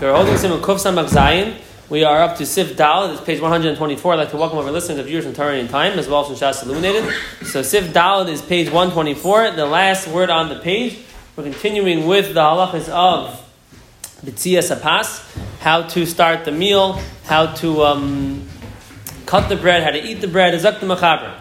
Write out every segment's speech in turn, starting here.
We're holding Simon Kuf Samach Zayin. We are up to Sif Dal. It's page 124. I'd like to welcome our listeners and viewers from Torah Time as well as from Shas Illuminated. So Sif Dal is page 124. The last word on the page. We're continuing with the halachas of B'tziyas Apas, how to start the meal, how to um, cut the bread, how to eat the bread. Zak the Machaber.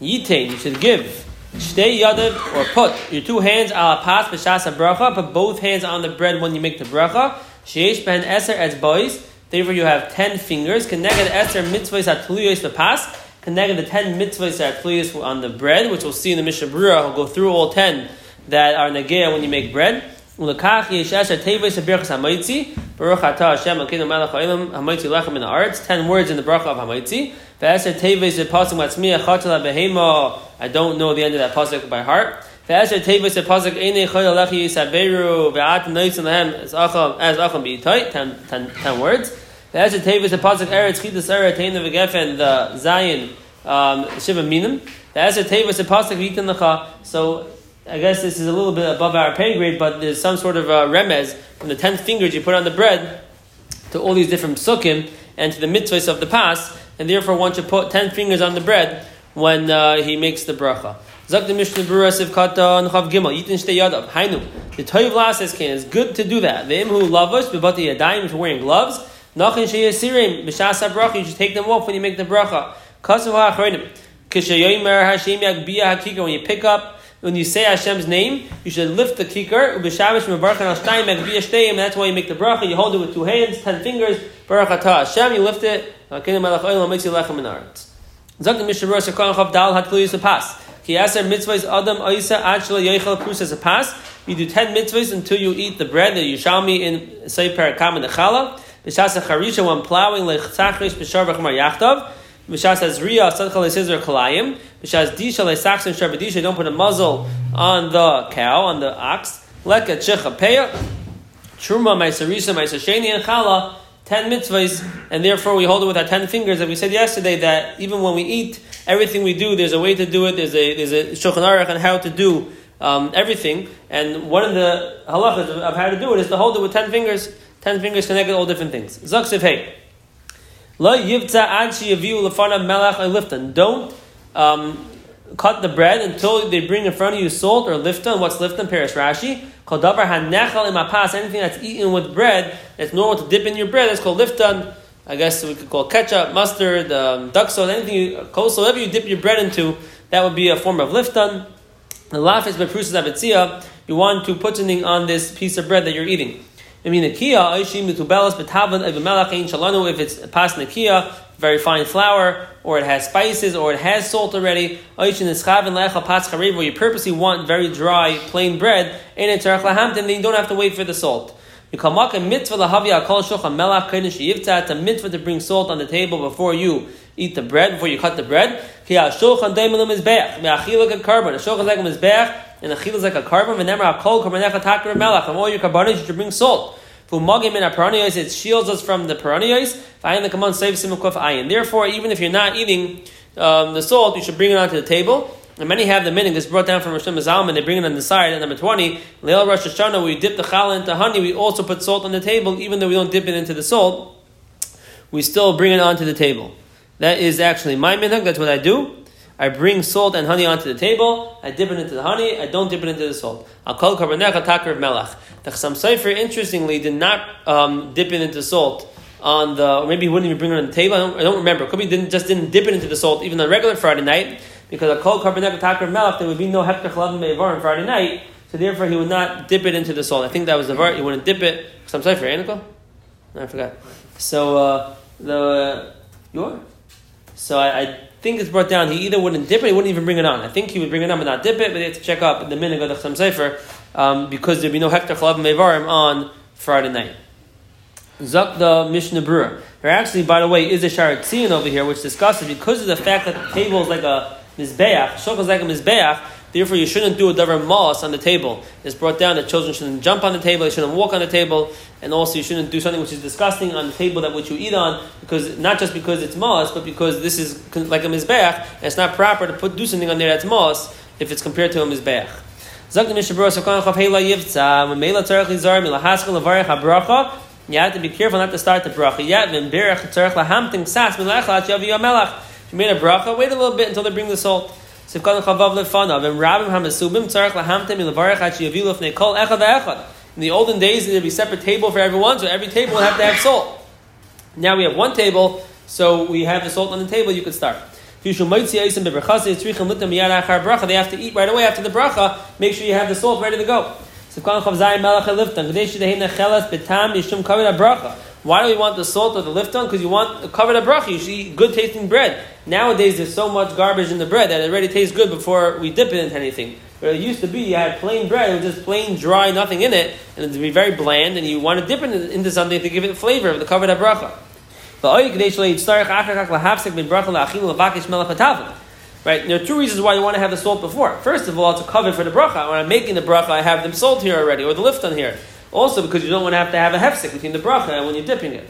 Yitain, you should give. Shtei yadav, or put your two hands ala pas b'shas bracha, put both hands on the bread when you make the bracha. Sheish ben eser boys. Therefore, you have ten fingers. Connected eser mitzvahs atluyos pass. Connected the ten mitzvahs atluyos on the bread, which we'll see in the Mishnah Berurah. We'll go through all ten that are negea when you make bread. Ulakach yesh eser tevis abirchas hamaitzi. Baruch atah Hashem Elokeinu melech ha'ilam hamaitzi lechem in the arts. Ten words in the bracha of hamaitzi. Ve'eser tevis pasuk matzmiya chatzala behema. I don't know the end of that pasuk by heart. Ve'eser tevis pasuk einei choyel lechi ve'at noitzim lehem as acham as acham b'yitai. Ten, ten, ten words. Ve'eser tevis pasuk eretz chidas eret teina v'gefen the Zion um, shiva minim. Ve'eser tevis pasuk v'yitin lecha. So I guess this is a little bit above our pay grade, but there's some sort of uh, remez from the ten fingers you put on the bread to all these different psukim and to the mitzvahs of the pas, and therefore one should put ten fingers on the bread when uh, he makes the bracha. Zak the Mishnah Berurah Siv Kata Chav Gimel Yitin Yadav Hainu the Toiv can it's good to do that. The Imhu Lavos Bebati Yadayim if you're wearing gloves Nachin Sheyasirim B'Shas HaBracha you should take them off when you make the bracha. Kasav HaAchronim Kishayomer Hashem Yagbiyah Hakika when you pick up when you say Hashem's name, you should lift the kikar, and that's why you make the bracha. You hold it with two hands, ten fingers, Baruch atah Hashem, you lift it, makes you lechem in arts. Zak the Mishnah Rosh Chav Dal Hatluyus a pass. Ki aser mitzvahs Adam Oisa Ad Shelo Yeichel Prus a pass. You do ten mitzvahs until you eat the bread that you shall me in say Parakam and the Chala. B'shas Charisha when plowing lechtzachrish b'shar v'chmar yachtav. B'shas Azriya Sadchal Esizr Kalayim. B'shas Disha Lesachsin Sharbadisha. Don't put a muzzle on the cow on the ox. Leka Checha Peya. Truma Ma'isarisa Ma'isasheni and Chala ten mitzvahs, and therefore we hold it with our ten fingers. And we said yesterday that even when we eat, everything we do, there's a way to do it. There's a there's a shulchan aruch on how to do um, everything. And one of the halachas of how to do it is to hold it with ten fingers. Ten fingers connected all different things. Zaksiv hey. Don't um, cut the bread until they bring in front of you salt or liftan. What's liftan? Paris Rashi. Anything that's eaten with bread, it's normal to dip in your bread. It's called liftan. I guess we could call ketchup, mustard, um, duck sauce, anything, you, coleslaw, whatever you dip your bread into, that would be a form of liftan. The lafis beprusas abetzia. You want to put something on this piece of bread that you're eating. I mean, nakia, oishim mitubelas betavan evimelach ein shalanu. If it's pas nakia, very fine flour, or it has spices, or it has salt already. Oishin eschavin lecha pas where you purposely want very dry, plain bread, and it's then you don't have to wait for the salt. You come a mitzvah lahavya kol shulchan melach kodesh yivtzah. It's a mitzvah to bring salt on the table before you eat the bread, before you cut the bread. Ki shulchan deimelim is beach. Me'achilak a carbon. A shulchan like is beach and the chil is like a carbon, And v'nemer akol korbanecha takar melach. And all your carbonates, you should bring salt. Fumagim in a it shields us from the piraniyos. V'ayin the command save simukuf ayin. Therefore, even if you're not eating um, the salt, you should bring it onto the table. And many have the meaning. This brought down from Rosh Zalman. They bring it on the side. And number twenty, Leil Rosh Hashanah, we dip the challah into honey. We also put salt on the table, even though we don't dip it into the salt. We still bring it onto the table. That is actually my minhag. That's what I do. I bring salt and honey onto the table. I dip it into the honey. I don't dip it into the salt. I'll call karbanecha takar melach. The Chassam Sofer, interestingly, did not um, dip it into salt on the. Or maybe he wouldn't even bring it on the table. I don't, I don't remember. Could be didn't just didn't dip it into the salt even on regular Friday night because a call karbanecha takar melach there would be no hektar chalav mevar on Friday night. So therefore, he would not dip it into the salt. I think that was the part. He wouldn't dip it. Chassam Sofer, Anico? No, I forgot. So uh, the you are. So I, I think it's brought down. He either wouldn't dip it, he wouldn't even bring it on. I think he would bring it on but not dip it, but they have to check up the minute of the Chassam Sofer um, because there'd be no hektar chalav mevarim on Friday night. Zak the Mishnah Berurah. There actually, by the way, is a Sha'ar HaTziyun over here which discusses because of the fact that the table is like a mizbeach, is like a mizbeach. Therefore, you shouldn't do a davar malas on the table. It's brought down that children shouldn't jump on the table, they shouldn't walk on the table, and also you shouldn't do something which is disgusting on the table that which you eat on, because not just because it's malas, but because this is like a mizbeach, and it's not proper to put do something on there that's malas if it's compared to a mizbeach. You have to be careful not to start the bracha you made a bracha, wait a little bit until they bring the salt. In the olden days, there'd be separate table for everyone, so every table would have to have salt. Now we have one table, so we have the salt on the table, you could start. They have to eat right away after the bracha. Make sure you have the salt ready to go. Why do we want the salt or the lifton? Because you want a covered bracha. You should eat good tasting bread. Nowadays, there's so much garbage in the bread that it already tastes good before we dip it into anything. But it used to be you had plain bread, it was just plain dry, nothing in it, and it would be very bland, and you want to dip it into something to give it flavor of the covered oh, bracha. Right? There are two reasons why you want to have the salt before. First of all, it's a cover for the bracha. When I'm making the bracha, I have the salt here already, or the lift on here. Also, because you don't want to have to have a hefsek between the bracha and when you're dipping it.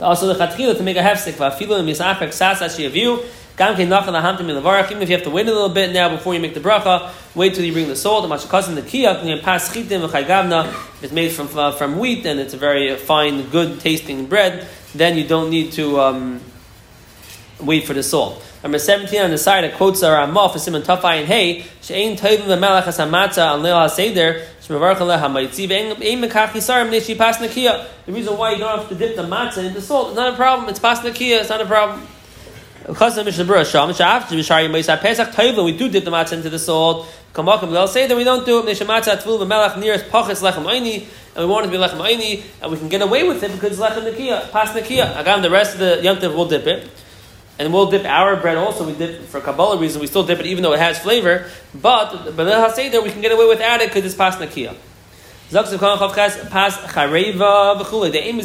Also, the chatchila to make a hefsek, ilavarach, even if you have to wait a little bit now before you make the bracha, wait till you bring the salt, the mashakasim, the kiyak, v'chaygavna, it's made from, uh, from wheat, and it's a very fine, good tasting bread, then you don't need to um, wait for the salt. Number 17 on the side, it quotes our Ramah for Simon Tafai and Hey, She'ain Toivim V'melech HaSamatza on Leil HaSeder, Shmevarch Aleh HaMaitzi, Ve'ein Mekach Yisarim Neshi Pas. The reason why you don't have to dip the matzah into the salt is not a problem. It's Pas Nakia, it's not a problem. Because Chazan Mishnah Berurah Sham, Sha'af, Bishari Meisah Pesach Toivim, we do dip the matzah into the. Kamakam Leil Seder, we don't do it. Nesha Matzah Tvul V'melech nearest Pachis Lechem Aini, and we want it to be Lechem Aini, and we can get away with it because it's Lechem Nakia, Pas Nakia. Agam, the rest of the Yom Tov will dip it and we'll dip our bread also. We dip for Kabbalah reason. We still dip it even though it has flavor. But but the Haseder we can get away without it because it's pas nakia. The aim the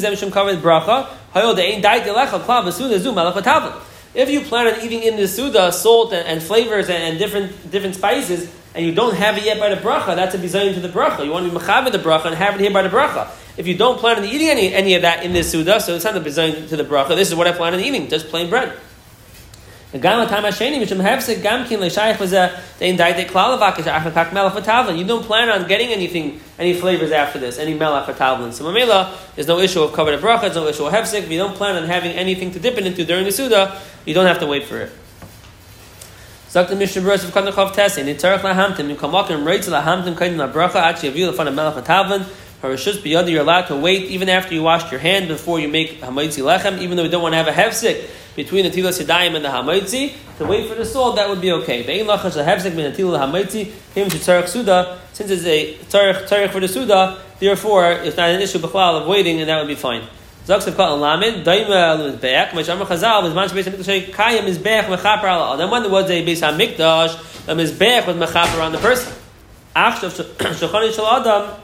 If you plan on eating in the suda salt and, and flavors and, and, different different spices, and you don't have it yet by the bracha, that's a bizayin to the bracha. You want to be mechaber the bracha and have it here by the bracha. If you don't plan on eating any, any of that in this suda, so it's not a bizayin to the bracha. This is what I plan on eating, just plain bread. You don't plan on getting anything, any flavors after this, any melach tavlin. So mamela, there's no issue of covered bracha, there's no issue of hefsek. If you don't plan on having anything to dip it into during the suda, you don't have to wait for it. Sagt Mishnah Berurah in bracha, actually you tavlin, Harishus biyadi, you're allowed to wait even after you washed your hand before you make hamaitzi lechem, even though you don't want to have a hefsek between the tilas yadayim and the hamaitzi, to wait for the salt, that would be okay. Ve'in lachas a hefsek min the tilas hamaitzi, him to tzarech suda, since it's a tzarech, tzarech for the suda, therefore, it's not an issue b'chlal of waiting, and that would be fine. Zaks of Katan Lamed, Daima Mizbeach, which Amar Chazal, was manch Beis HaMikdash, Kaya Mizbeach Mechaper Ala Then when there was a Beis HaMikdash, the Mizbeach was Mechaper on the person. Ach Shulchan Shal Adam,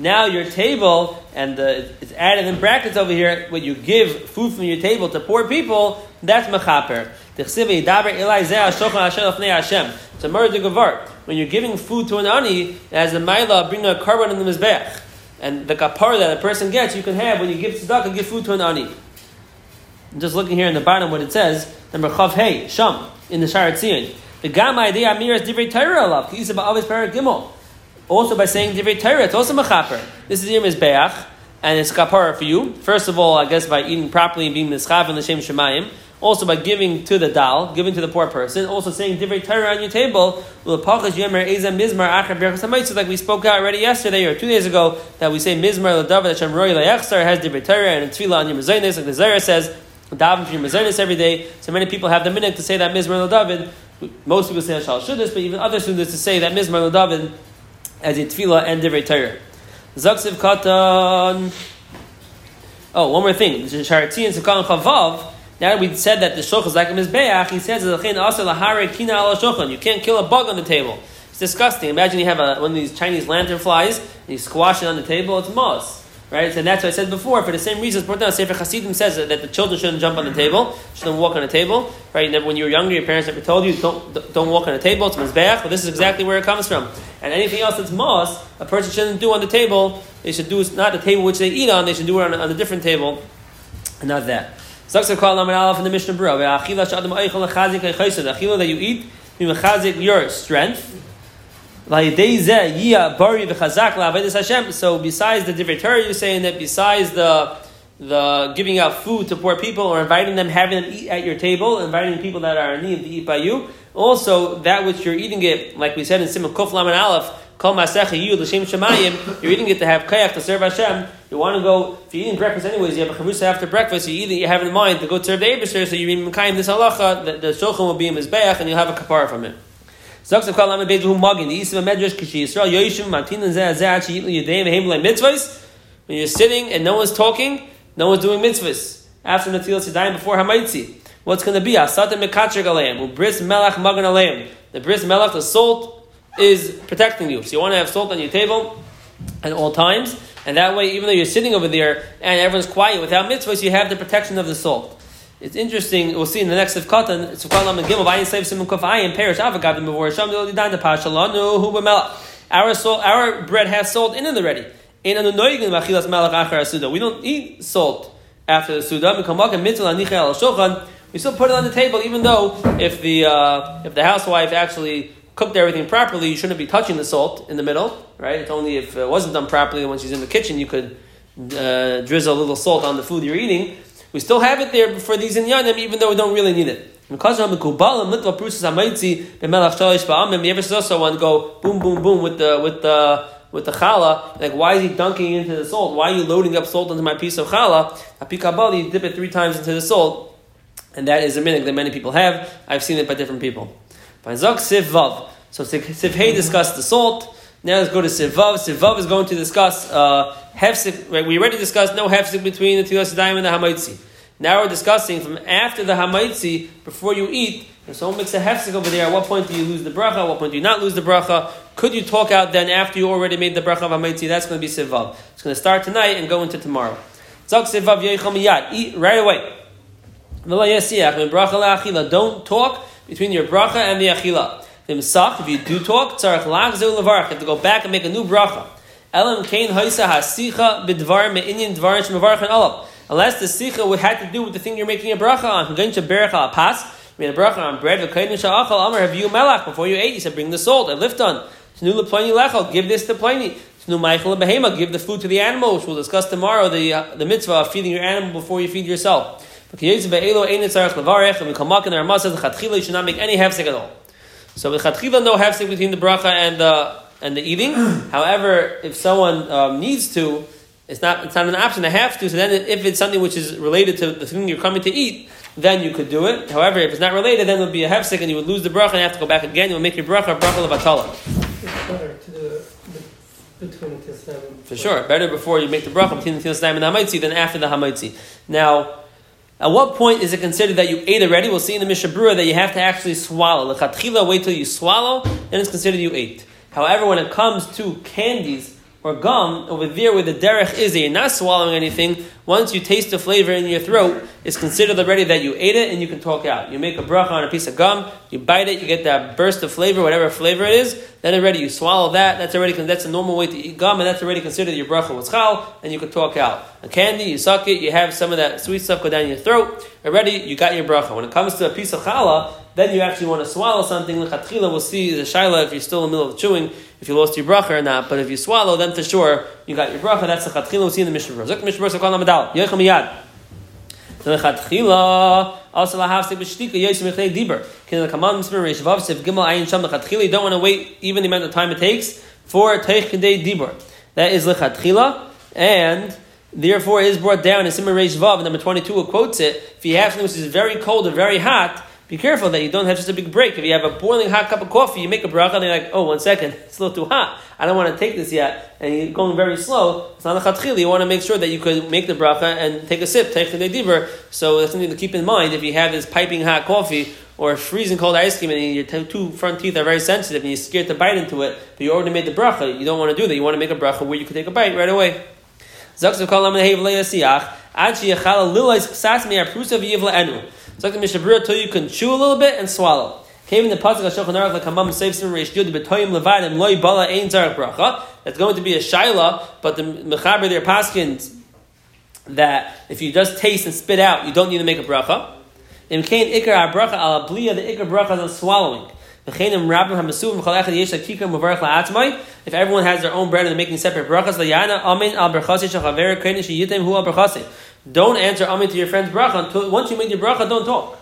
now your table, and the, it's added in brackets over here, when you give food from your table to poor people, that's mechaper. It's. When you're giving food to an ani, as the maila, bring a carbon in the mizbech. And the kapar that a person gets, you can have when you give tzedakah, give food to an ani. I'm just looking here in the bottom what it says, number chav hey, sham, in the Sharat. The gamma idea amir is divrei Torah alav. Kisa ba'avis parak gimel. Also by saying divrei Torah, it's also machaper. This is your mizbeach, and it's kapara for you. First of all, I guess by eating properly and being mischav in the shem shemayim. Also by giving to the dal, giving to the poor person. Also saying divrei Torah on your table. Mizmar achar Like we spoke out already yesterday or two days ago that we say mizmar l'davar that shem roi la'yachsar has divrei Torah and tefillah on your mezainis, like the Zara says. Daven for your mezainis every day. So many people have the minute to say that mizmar l'david most people say Hashal Shuddis, but even other students to say that Mizmar David as a tefillah and divrei Torah. Zaksiv Katan. Oh, one more thing. Sharati and Sekan Chavav. Now that we said that the shulchan is like a mizbeach, he says You can't kill a bug on the table. It's disgusting. Imagine you have a, one of these Chinese lantern flies and you squash it on the table. It's moss. Right? And that's what I said before. For the same reasons, brought down Sefer Hasidim says that the children shouldn't jump on the table, shouldn't walk on the table. Right? And when you were younger, your parents never told you don't don't walk on the table. It's mizbeach, but this is exactly where it comes from. And anything else that's moss, a person shouldn't do on the table. They should do not the table which they eat on. They should do it on, on a different table, and not that. Zaksa in the Mishnah Berurah. Achila that you eat, your strength So besides the Torah, you're saying that besides the the giving out food to poor people or inviting them, having them eat at your table, inviting people that are in need to eat by you. Also, that which you're eating it, like we said in Simon Kuf Laman Aleph, Kol Masecha L'Shem Shemayim, you're eating it to have kayak to serve Hashem. You want to go, if you're eating breakfast anyways, you have a chavusa after breakfast, you eat it, you have in mind to go serve the Abishter, so you're in Mekayim this halacha, the, the shulchan will be in Mizbeach, and you'll have a kapara from it. Zok of Kol Laman Bezu Magin, the Yisrael Medrash, Kishi Yisrael, Yoshim, Mantin, Zeh, Zeh, Achi, Yitli, Yudayim, Vehim, Lai Mitzvahs, when you're sitting and no one's talking, no one's doing mitzvahs. After Natilas Yadayim, before Hamaitzi. What's going to be? Asata Mekatrik Aleim, Ubris Melach Magan Aleim. The Bris Melach, the salt, is protecting you. So you want to have salt on your table at all times. And that way, even though you're sitting over there and everyone's quiet without mitzvahs, you have the protection of the salt. It's interesting. We'll see in the next Sivkatan. Sivkatan and Gimel. Vayin Seiv Simon Kuf Ayin Perish Avagav the Mavor Sham Didan the Pashalanu Hu B'Melach. Our salt, our bread has salt in it already. In anu noigin machilas malach achar suda. We don't eat salt after the suda. We come back and mitzvah al shulchan. We still put it on the table, even though if the uh, if the housewife actually cooked everything properly, you shouldn't be touching the salt in the middle, right? It's only if it wasn't done properly when she's in the kitchen, you could uh, drizzle a little salt on the food you're eating. We still have it there for these inyanim, even though we don't really need it. Because You ever saw someone go boom, boom, boom with the with the with the challah, like why is he dunking into the salt? Why are you loading up salt into my piece of challah? Apikabali, dip it three times into the salt, and that is a minute that many people have. I've seen it by different people. So Hey discussed the salt. Now let's go to Siv Vav. Siv Vav is going to discuss uh, hefsik. Right, we already discussed no hefsik between the Tilas and the Hamaitzi. Now we're discussing from after the Hamaitzi, before you eat, if someone makes a hefsik over there, at what point do you lose the bracha? At what point do you not lose the bracha? Could you talk out then after you already made the bracha of Hamaitzi? That's going to be Siv Vav. It's going to start tonight and go into tomorrow. Zok Siv Vav Yechom Eat right away. Don't talk between your bracha and the achila. If you do talk, tzarech lachzeu levarach. You have to go back and make a new bracha. Elam kain haisa hasicha bidvar me'inyan dvar shmevarach and alav. Unless the sicha would have to do with the thing you're making a bracha on. Going to berach al pas. Made a bracha on bread. V'kain sha'achal amar have you melach before you ate. He said, bring the salt and lift on. Tnu leplani lechol. Give this to pliny. Tnu meichel behema. Give the food to the animal, which we'll discuss tomorrow. The uh, the mitzvah of feeding your animal before you feed yourself. And we come back in the Ramah says the you should not make any hefsek at all. So with chatchila, no hefsek between the bracha and the and the eating. However, if someone um, needs to, it's not it's not an option to have to. So then, if it's something which is related to the thing you're coming to eat, then you could do it. However, if it's not related, then it would be a hefsek, and you would lose the bracha and have to go back again. You would make your bracha bracha levatala. It's better to do it between the For sure, better before you make the bracha between the tilas and the hamaitzi than after the hamaitzi. Now. At what point is it considered that you ate already? We'll see in the Mishabura that you have to actually swallow. Lechatchila, wait till you swallow, then it's considered you ate. However, when it comes to candies, or gum, over there where the derech is, that you're not swallowing anything, once you taste the flavor in your throat, it's considered already that you ate it and you can talk out. You make a bracha on a piece of gum, you bite it, you get that burst of flavor, whatever flavor it is, then already you swallow that, that's already, that's a normal way to eat gum, and that's already considered your bracha was chal, and you can talk out. A candy, you suck it, you have some of that sweet stuff go down your throat, already you got your bracha. When it comes to a piece of challah, then you actually want to swallow something. Lechatchila, we'll see the shaila if you're still in the middle of chewing, if you lost your bracha or not. But if you swallow, then for sure you got your bracha. That's the chatchila. We'll see in the Mishnah Berurah. Mishnah Berurah Sakal Namadal. Yocham Yad. The lechatchila also lahafsik b'shtika yosim mechnei diber. Can the command Mishnah Reish Vav Sif Gimel Ayin Sham lechatchila. You don't want to wait even the amount of time it takes for teich kedei diber. That is the lechatchila and. Therefore, it is brought down in Simon Reish Vav, number 22, it quotes it. If you have something which is very cold or very hot, be careful that you don't have just a big break. If you have a boiling hot cup of coffee, you make a bracha, and you're like, oh, one second, it's a little too hot. I don't want to take this yet. And you're going very slow. It's not a chatchil. You want to make sure that you could make the bracha and take a sip, take the diver. So that's something to keep in mind. If you have this piping hot coffee or freezing cold ice cream and your two front teeth are very sensitive and you're scared to bite into it, but you already made the bracha, you don't want to do that. You want to make a bracha where you can take a bite right away. So the Mishabura till you can chew a little bit and swallow. Came in the pasuk of Shulchan Aruch like Hamam Seif Sim Reish Yud B'Toyim Levadim loy Bala Ein Zarach Bracha. That's going to be a shaila, but the Mechaber there paskins that if you just taste and spit out, you don't need to make a bracha. Im Kain Ikar Bracha Ala Bliya, the Ikar Bracha is on swallowing. If everyone has their own bread and they're making separate brachas, layana al. Don't answer amin to your friend's bracha until once you make your bracha, don't talk.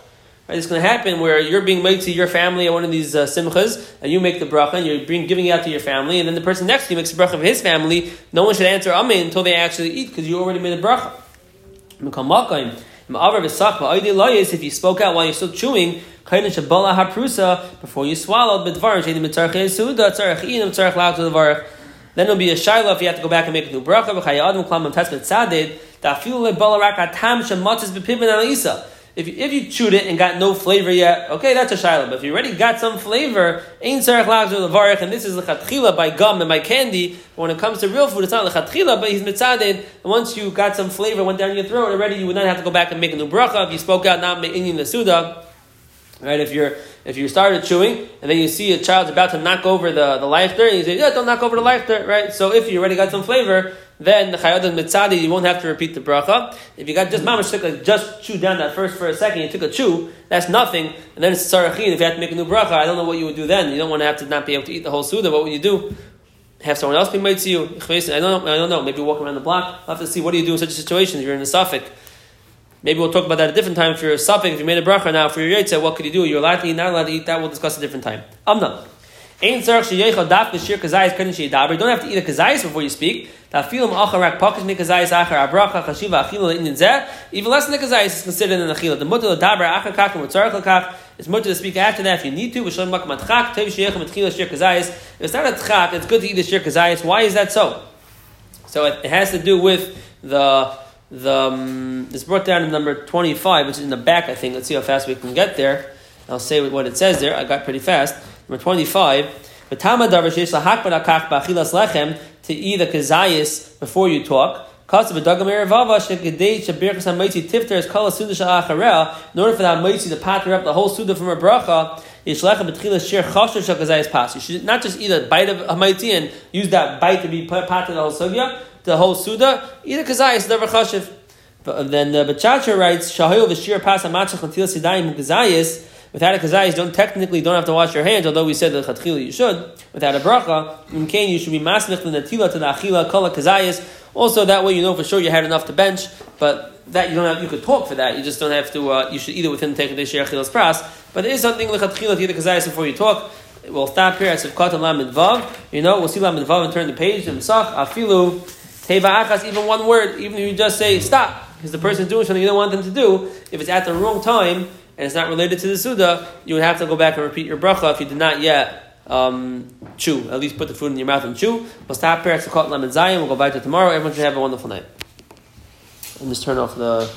Right, it's going to happen where you're being made to your family at one of these uh, simchas, and you make the bracha, and you're giving it out to your family, and then the person next to you makes the bracha of his family. No one should answer amin until they actually eat because you already made a bracha. If you spoke out while you're still chewing, before you swallowed, then it'll be a shiloh if you have to go back and make a new bracha. If you, if you chewed it and got no flavor yet, okay, that's a shiloh. But if you already got some flavor, ain't tzarech lagzu levarich, and this is lechatchila by gum and by candy. But when it comes to real food, it's not lechatchila, but he's mitzaded. And once you got some flavor, went down your throat already, you would not have to go back and make a new bracha. If you spoke out, not in the suda, right? If you're if you started chewing and then you see a child's about to knock over the the lighter, and you say, yeah, don't knock over the lighter, right? So if you already got some flavor, then the chayad and mitzadi, you won't have to repeat the bracha. If you got just mamash took a, just chew down that first for a second, you took a chew, that's nothing, and then it's sarachin. If you have to make a new bracha, I don't know what you would do then. You don't want to have to not be able to eat the whole suda. What would you do? Have someone else be made to you? I don't know. I don't know. Maybe walk around the block. I'll have to see what do you do in such a situation. If you're in a suffix. Maybe we'll talk about that a different time. If you're a suffix, if you made a bracha now for your yetzer, what could you do? You're allowed to eat, not allowed to eat. That we'll discuss a different time. Amna. Ain't tzarech sheyechal daf l'shir kazayis couldn't sheyidaber. You don't have to eat a kazayis before you speak. Tafilim acharak pakish me kazayis achar abracha chashiva achila le'inyan zeh. Even less than the kazayis is considered an achila. The mutter l'daber achar kach and tzarech l'kach. It's mutter to speak after that if you need to. V'shalom makam atchak tev sheyechal mitchila shir kazayis. If it's not a tchak, it's good to eat the shir kazayis. Why is that so? So it, it has to do with the the um, it's brought down in number twenty five, which is in the back. I think. Let's see how fast we can get there. I'll say what it says there. I got pretty fast. Number twenty five. To eat the kazayis before you talk. In order for that mitzvah to patter up the whole suda from a bracha, you should not just eat a bite of a mitzvah and use that bite to be patter the whole suda, the whole suda. Eat a kazayis, never chashiv. Then the Bachacha writes, Shahil v'shir pas hamatzach until sidayim kazayis. Without a kazayis, don't technically don't have to wash your hands, although we said that chatchila you should. Without a bracha, in you should be masmich the natila to the achila kala kazayis. Also, that way you know for sure you had enough to bench, but that you don't have, you could talk for that. You just don't have to. Uh, you should either it within take the share achilas pras. But it is something lechatchila to eat the kazayis before you talk. We'll stop here at Sivkat Lamed Vav. You know, we'll see Lamed Vav and turn the page. And Sach Afilu Teva Achas. Even one word, even if you just say stop, because the person is doing something you don't want them to do. If it's at the wrong time and it's not related to the Suda, you would have to go back and repeat your bracha if you did not yet um, chew. At least put the food in your mouth and chew. We'll stop here at Sukkot Lemon Zion. We'll go back to tomorrow. Everyone should have a wonderful night. And just turn off the.